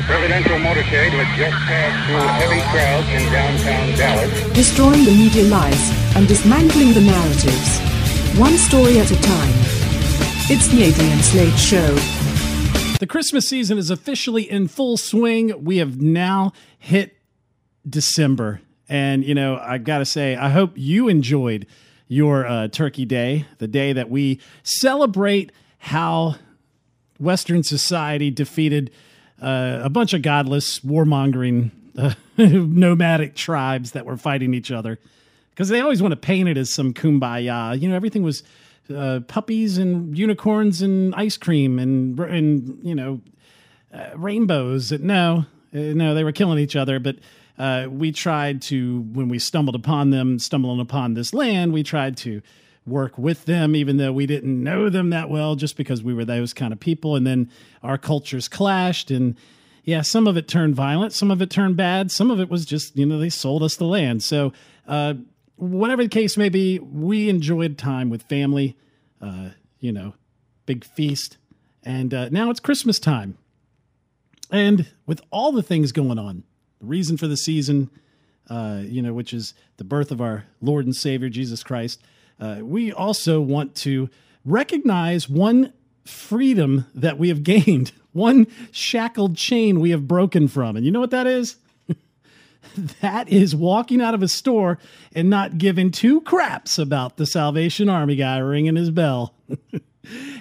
The presidential motorcade had just passed through heavy crowds in downtown Dallas. Destroying the media lies and dismantling the narratives. One story at a time. It's the Adrian Slade Show. The Christmas season is officially in full swing. We have now hit December. And, you know, I got to say, I hope you enjoyed your uh, Turkey Day, the day that we celebrate how Western society defeated uh, a bunch of godless, warmongering, uh, nomadic tribes that were fighting each other. Because they always want to paint it as some kumbaya. You know, everything was uh, puppies and unicorns and ice cream and, and you know, uh, rainbows. No, uh, no, they were killing each other. But uh, we tried to, when we stumbled upon them, stumbling upon this land, we tried to work with them, even though we didn't know them that well, just because we were those kind of people. And then our cultures clashed. And yeah, some of it turned violent, some of it turned bad, some of it was just, you know, they sold us the land. So, uh, whatever the case may be, we enjoyed time with family, uh, you know, big feast. And uh, now it's Christmas time. And with all the things going on, the reason for the season, uh, you know, which is the birth of our Lord and Savior Jesus Christ, uh, we also want to recognize one freedom that we have gained, one shackled chain we have broken from. And you know what that is? that is walking out of a store and not giving two craps about the Salvation Army guy ringing his bell.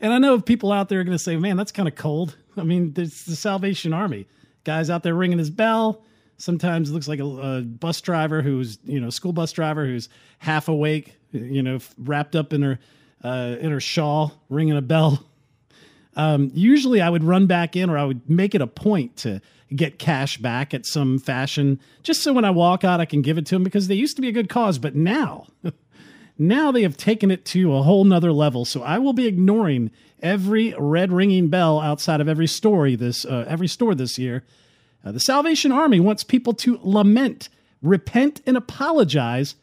and I know people out there are going to say, man, that's kind of cold. I mean, it's the Salvation Army. Guy's out there ringing his bell. Sometimes it looks like a, a bus driver who's, you know, school bus driver who's half awake, you know, wrapped up in her uh, in her shawl, ringing a bell. Um, usually, I would run back in, or I would make it a point to get cash back at some fashion, just so when I walk out, I can give it to them because they used to be a good cause. But now, now they have taken it to a whole nother level. So I will be ignoring every red ringing bell outside of every story this uh, every store this year uh, the Salvation Army wants people to lament, repent, and apologize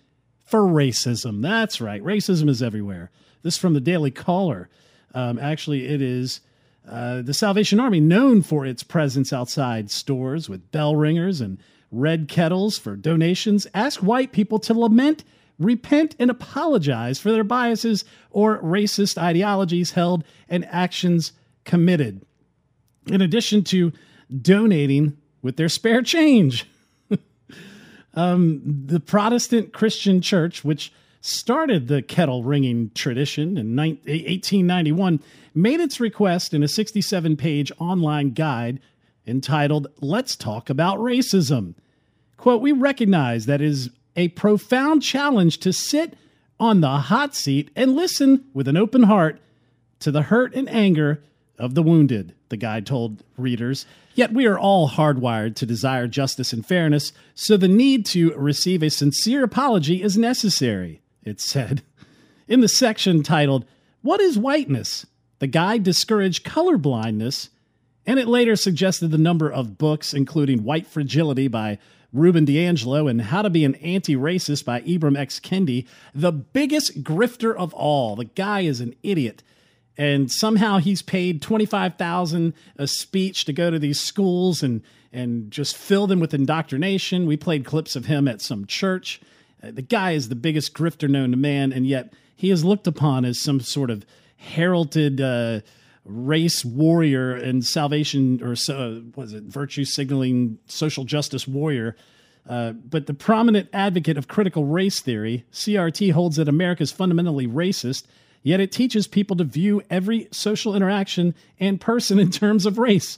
for racism. That's right, racism is everywhere. This is from the Daily Caller. Um, actually, it is uh, the Salvation Army, known for its presence outside stores with bell ringers and red kettles for donations, ask white people to lament, repent, and apologize for their biases or racist ideologies held and actions committed. In addition to donating with their spare change. um, the Protestant Christian Church, which started the kettle ringing tradition in 1891, made its request in a 67 page online guide entitled Let's Talk About Racism. Quote, We recognize that is a profound challenge to sit on the hot seat and listen with an open heart to the hurt and anger of the wounded, the guide told readers. Yet we are all hardwired to desire justice and fairness, so the need to receive a sincere apology is necessary, it said. In the section titled, What is Whiteness? The guide discouraged colorblindness, and it later suggested the number of books, including White Fragility by Robin DiAngelo and How to Be an Anti Racist by Ibram X. Kendi, the biggest grifter of all. The guy is an idiot and somehow he's paid 25,000 a speech to go to these schools and and just fill them with indoctrination. We played clips of him at some church. Uh, the guy is the biggest grifter known to man and yet he is looked upon as some sort of heralded uh, race warrior and salvation or uh, was it virtue signaling social justice warrior uh, but the prominent advocate of critical race theory, CRT holds that America is fundamentally racist yet it teaches people to view every social interaction and person in terms of race.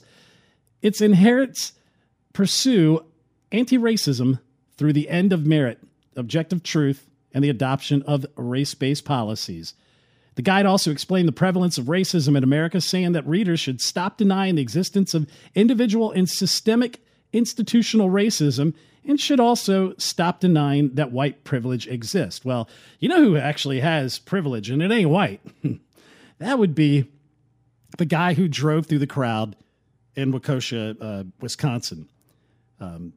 Its inherits pursue anti racism through the end of merit, objective truth, and the adoption of race based policies. The guide also explained the prevalence of racism in America, saying that readers should stop denying the existence of individual and systemic institutional racism and should also stop denying that white privilege exists. Well, you know who actually has privilege, and it ain't white. that would be the guy who drove through the crowd in Waukesha, uh, Wisconsin. Um,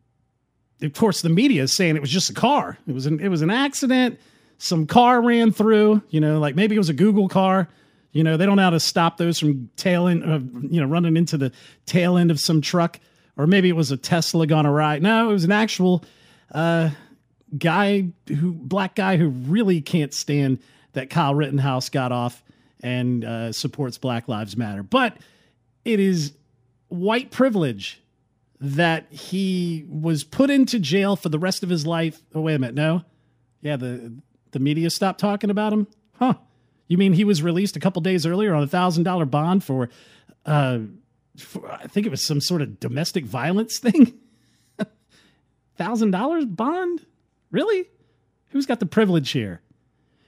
of course, the media is saying it was just a car. It was an it was an accident. Some car ran through. You know, like maybe it was a Google car. You know, they don't know how to stop those from tail end, uh, you know, running into the tail end of some truck or maybe it was a Tesla gone awry. No, it was an actual uh, guy who black guy who really can't stand that Kyle Rittenhouse got off and uh, supports Black Lives Matter. But it is white privilege that he was put into jail for the rest of his life. Oh, wait a minute. No. Yeah, the the media stopped talking about him. Huh. You mean he was released a couple days earlier on a thousand dollar bond for, uh, I think it was some sort of domestic violence thing. Thousand dollars bond? Really? Who's got the privilege here?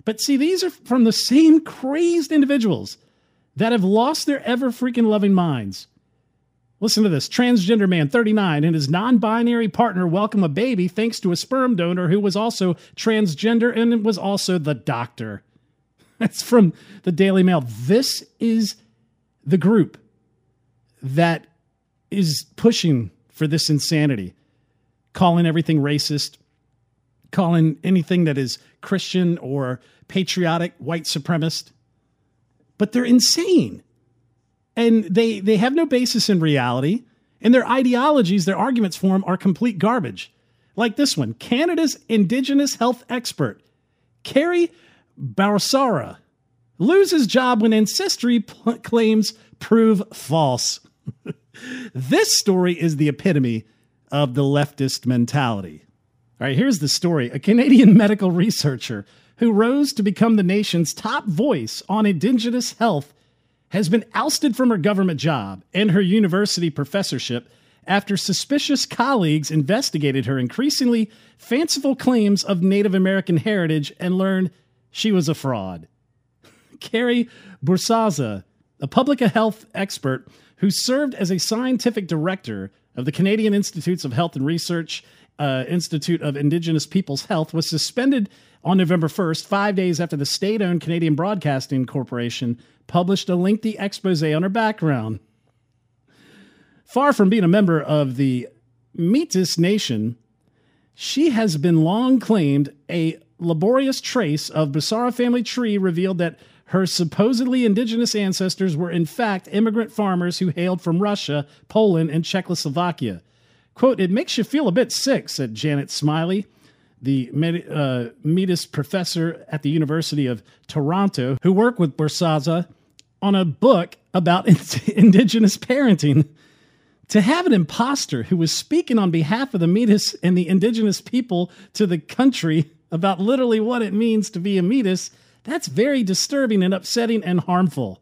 But see, these are from the same crazed individuals that have lost their ever freaking loving minds. Listen to this transgender man, 39, and his non binary partner welcome a baby thanks to a sperm donor who was also transgender and was also the doctor. That's from the Daily Mail. This is the group that is pushing for this insanity, calling everything racist, calling anything that is Christian or patriotic white supremacist. But they're insane. And they, they have no basis in reality. And their ideologies, their arguments for them are complete garbage. Like this one Canada's Indigenous health expert, Carrie Bourassa, loses job when ancestry claims prove false. this story is the epitome of the leftist mentality. All right, here's the story. A Canadian medical researcher who rose to become the nation's top voice on Indigenous health has been ousted from her government job and her university professorship after suspicious colleagues investigated her increasingly fanciful claims of Native American heritage and learned she was a fraud. Carrie Bourassa, a public health expert who served as a scientific director of the Canadian Institutes of Health and Research uh, Institute of Indigenous Peoples Health, was suspended on November 1st, five days after the state owned Canadian Broadcasting Corporation published a lengthy expose on her background. Far from being a member of the Metis Nation, she has been long claimed a laborious trace of Bourassa family tree revealed that her supposedly indigenous ancestors were in fact immigrant farmers who hailed from Russia, Poland, and Czechoslovakia. Quote, it makes you feel a bit sick, said Janet Smylie, the uh, Metis professor at the University of Toronto, who worked with Bourassa on a book about indigenous parenting. To have an impostor who was speaking on behalf of the Metis and the indigenous people to the country about literally what it means to be a Metis, that's very disturbing and upsetting and harmful.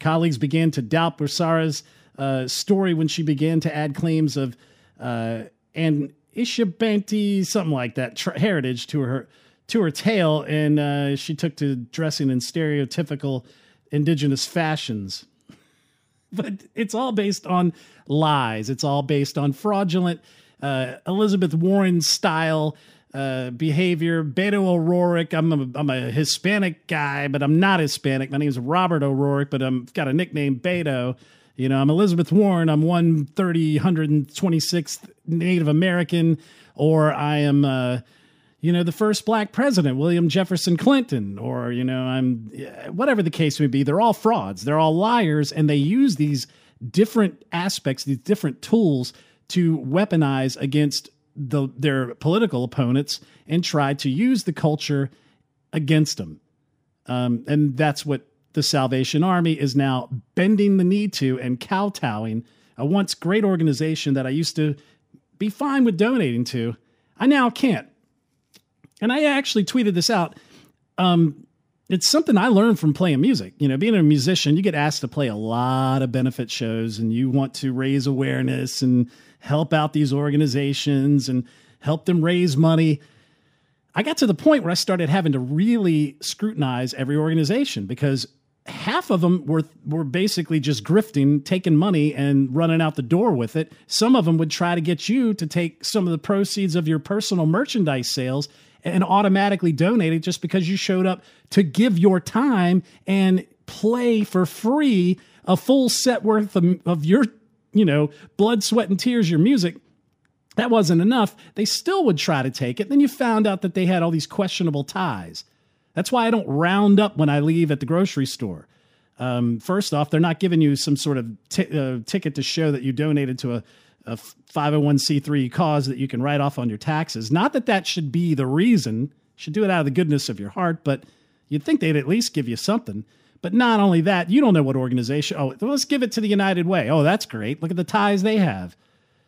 Colleagues began to doubt Bourassa's uh, story when she began to add claims of uh, an Ishabanti, something like that, tra- heritage to her to her tale, and uh, she took to dressing in stereotypical indigenous fashions. but it's all based on lies. It's all based on fraudulent uh, Elizabeth Warren style uh, behavior. Beto O'Rourke. I'm a, I'm a Hispanic guy, but I'm not Hispanic. My name is Robert O'Rourke, but I'm got a nickname Beto. You know, I'm Elizabeth Warren. I'm 130, 126th Native American, or I am. Uh, you know, the first black president, William Jefferson Clinton, or, you know, I'm whatever the case may be, they're all frauds. They're all liars, and they use these different aspects, these different tools to weaponize against the, their political opponents and try to use the culture against them. Um, and that's what the Salvation Army is now bending the knee to and kowtowing. A once great organization that I used to be fine with donating to, I now can't and I actually tweeted this out. Um, it's something I learned from playing music. You know, being a musician, you get asked to play a lot of benefit shows and you want to raise awareness and help out these organizations and help them raise money. I got to the point where I started having to really scrutinize every organization because half of them were were basically just grifting, taking money and running out the door with it. Some of them would try to get you to take some of the proceeds of your personal merchandise sales and automatically donate it just because you showed up to give your time and play for free a full set worth of, of your, you know, blood, sweat, and tears, your music. That wasn't enough. They still would try to take it. Then you found out that they had all these questionable ties. That's why I don't round up when I leave at the grocery store. Um, first off, they're not giving you some sort of t- uh, ticket to show that you donated to a a 501c3 cause that you can write off on your taxes. Not that that should be the reason. You should do it out of the goodness of your heart, but you'd think they'd at least give you something. But not only that, you don't know what organization. Oh, let's give it to the United Way. Oh, that's great. Look at the ties they have.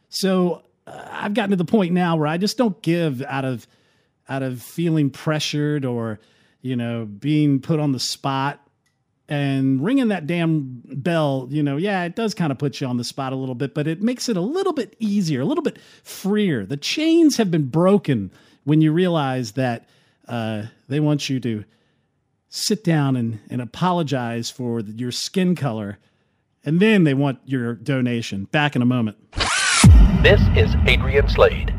So uh, I've gotten to the point now where I just don't give out of out of feeling pressured or you know being put on the spot and ringing that damn bell, you know, yeah, it does kind of put you on the spot a little bit, but it makes it a little bit easier, a little bit freer. The chains have been broken when you realize that uh, they want you to sit down and, and apologize for your skin color, and then they want your donation. Back in a moment. This is Adrian Slade.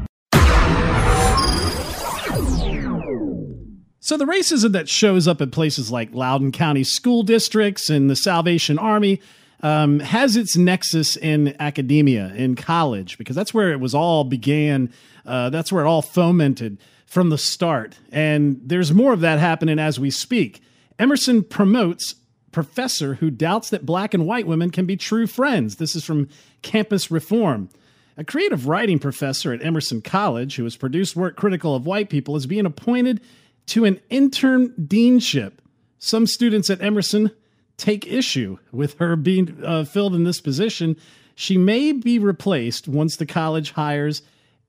So the racism that shows up in places like Loudoun County school districts and the Salvation Army um, has its nexus in academia, in college, because that's where it was all began. Uh, that's where it all fomented from the start. And there's more of that happening as we speak. Emerson promotes professor who doubts that black and white women can be true friends. This is from Campus Reform. A creative writing professor at Emerson College who has produced work critical of white people is being appointed to an intern deanship. Some students at Emerson take issue with her being uh, filled in this position. She may be replaced once the college hires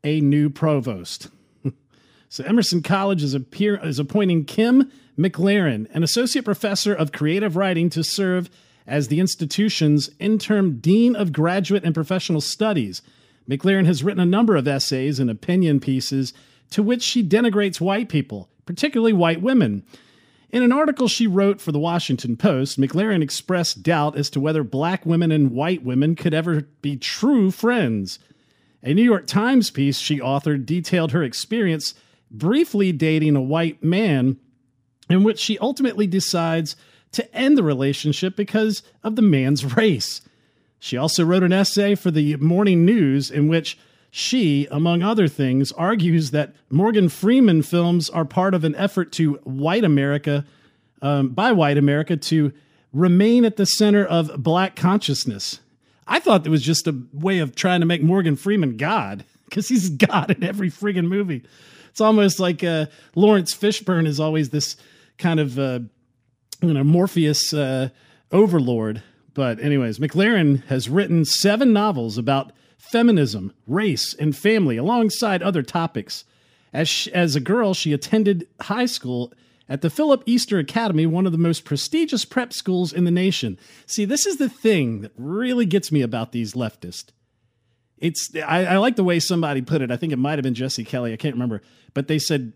a new provost. So Emerson College is, appear, is appointing Kim McLarin, an associate professor of creative writing, to serve as the institution's interim dean of graduate and professional studies. McLarin has written a number of essays and opinion pieces to which she denigrates white people, particularly white women. In an article she wrote for the Washington Post, McLarin expressed doubt as to whether black women and white women could ever be true friends. A New York Times piece she authored detailed her experience briefly dating a white man, in which she ultimately decides to end the relationship because of the man's race. She also wrote an essay for the Morning News in which she, among other things, argues that Morgan Freeman films are part of an effort to white America, um, by white America, to remain at the center of black consciousness. I thought it was just a way of trying to make Morgan Freeman God, because he's God in every friggin' movie. It's almost like uh, Laurence Fishburne is always this kind of, uh, you know, Morpheus uh, overlord. But, anyways, McLarin has written seven novels about feminism, race, and family, alongside other topics. As, she, as a girl, she attended high school at the Phillips Exeter Academy, one of the most prestigious prep schools in the nation. See, this is the thing that really gets me about these leftists. It's I, I like the way somebody put it. I think it might have been Jesse Kelly. I can't remember, but they said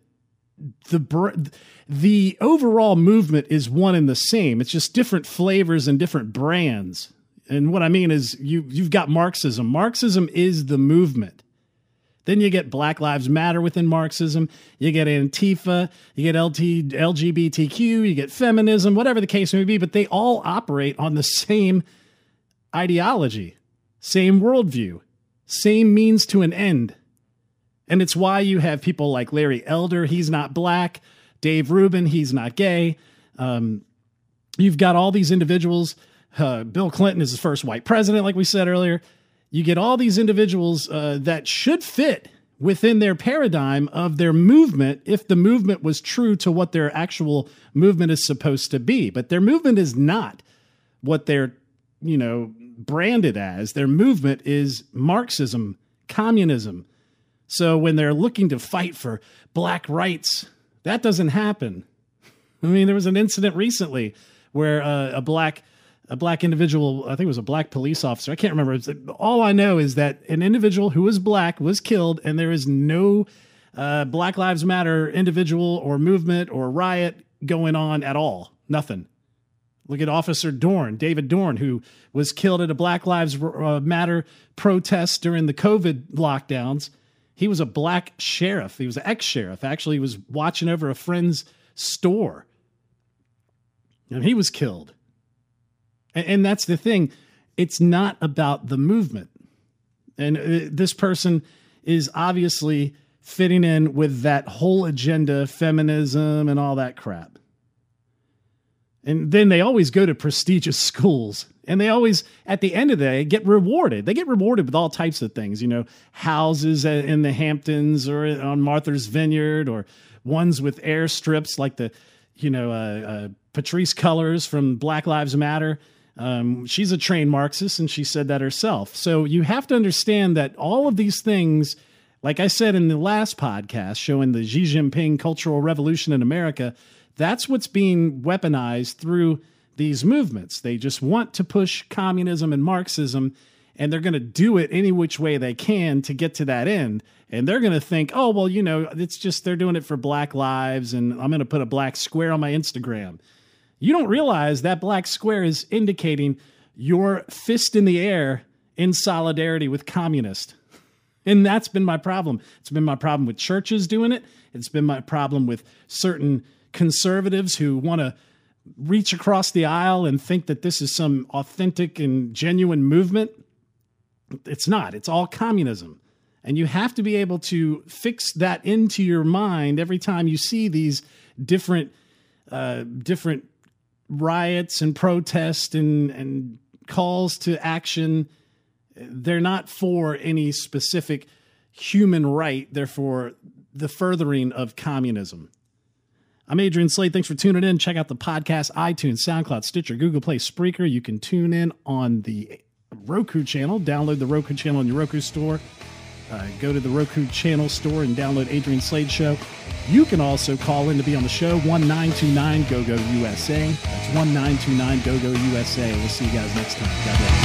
the the overall movement is one and the same. It's just different flavors and different brands. And what I mean is you you've got Marxism. Marxism is the movement. Then you get Black Lives Matter within Marxism. You get Antifa. You get LT, LGBTQ. You get feminism, whatever the case may be. But they all operate on the same ideology, same worldview, same means to an end. And it's why you have people like Larry Elder. He's not black. Dave Rubin. He's not gay. Um, you've got all these individuals uh, Bill Clinton is the first white president, like we said earlier. You get all these individuals uh, that should fit within their paradigm of their movement if the movement was true to what their actual movement is supposed to be. But their movement is not what they're, you know, branded as. Their movement is Marxism, communism. So when they're looking to fight for black rights, that doesn't happen. I mean, there was an incident recently where uh, a black a black individual, I think it was a black police officer. I can't remember. all I know is that an individual who was black was killed, and there is no uh, Black Lives Matter individual or movement or riot going on at all. Nothing. Look at Officer Dorn, David Dorn, who was killed at a Black Lives uh, Matter protest during the COVID lockdowns. He was a black sheriff. He was an ex sheriff. Actually, he was watching over a friend's store. And he was killed. And, and that's the thing. It's not about the movement. And uh, this person is obviously fitting in with that whole agenda, feminism, and all that crap. And then they always go to prestigious schools. And they always, at the end of the day, get rewarded. They get rewarded with all types of things, you know, houses in the Hamptons or on Martha's Vineyard or ones with airstrips like the, you know, uh, uh, Patrisse Cullors from Black Lives Matter. Um, she's a trained Marxist and she said that herself. So you have to understand that all of these things, like I said in the last podcast showing the Xi Jinping Cultural Revolution in America, that's what's being weaponized through these movements. They just want to push communism and Marxism, and they're going to do it any which way they can to get to that end. And they're going to think, oh, well, you know, it's just they're doing it for black lives, and I'm going to put a black square on my Instagram. You don't realize that black square is indicating your fist in the air in solidarity with communist. And that's been my problem. It's been my problem with churches doing it. It's been my problem with certain conservatives who want to reach across the aisle and think that this is some authentic and genuine movement. It's not, it's all communism. And you have to be able to fix that into your mind every time you see these different, uh, different riots and protests and, and calls to action. They're not for any specific human right, they're for the furthering of communism. I'm Adrian Slade. Thanks for tuning in. Check out the podcast, iTunes, SoundCloud, Stitcher, Google Play, Spreaker. You can tune in on the Roku channel. Download the Roku channel in your Roku store. Uh, go to the Roku channel store and download Adrian Slade Show. You can also call in to be on the show, 1929 GO GO USA. That's 1929 GO GO USA. We'll see you guys next time. God bless.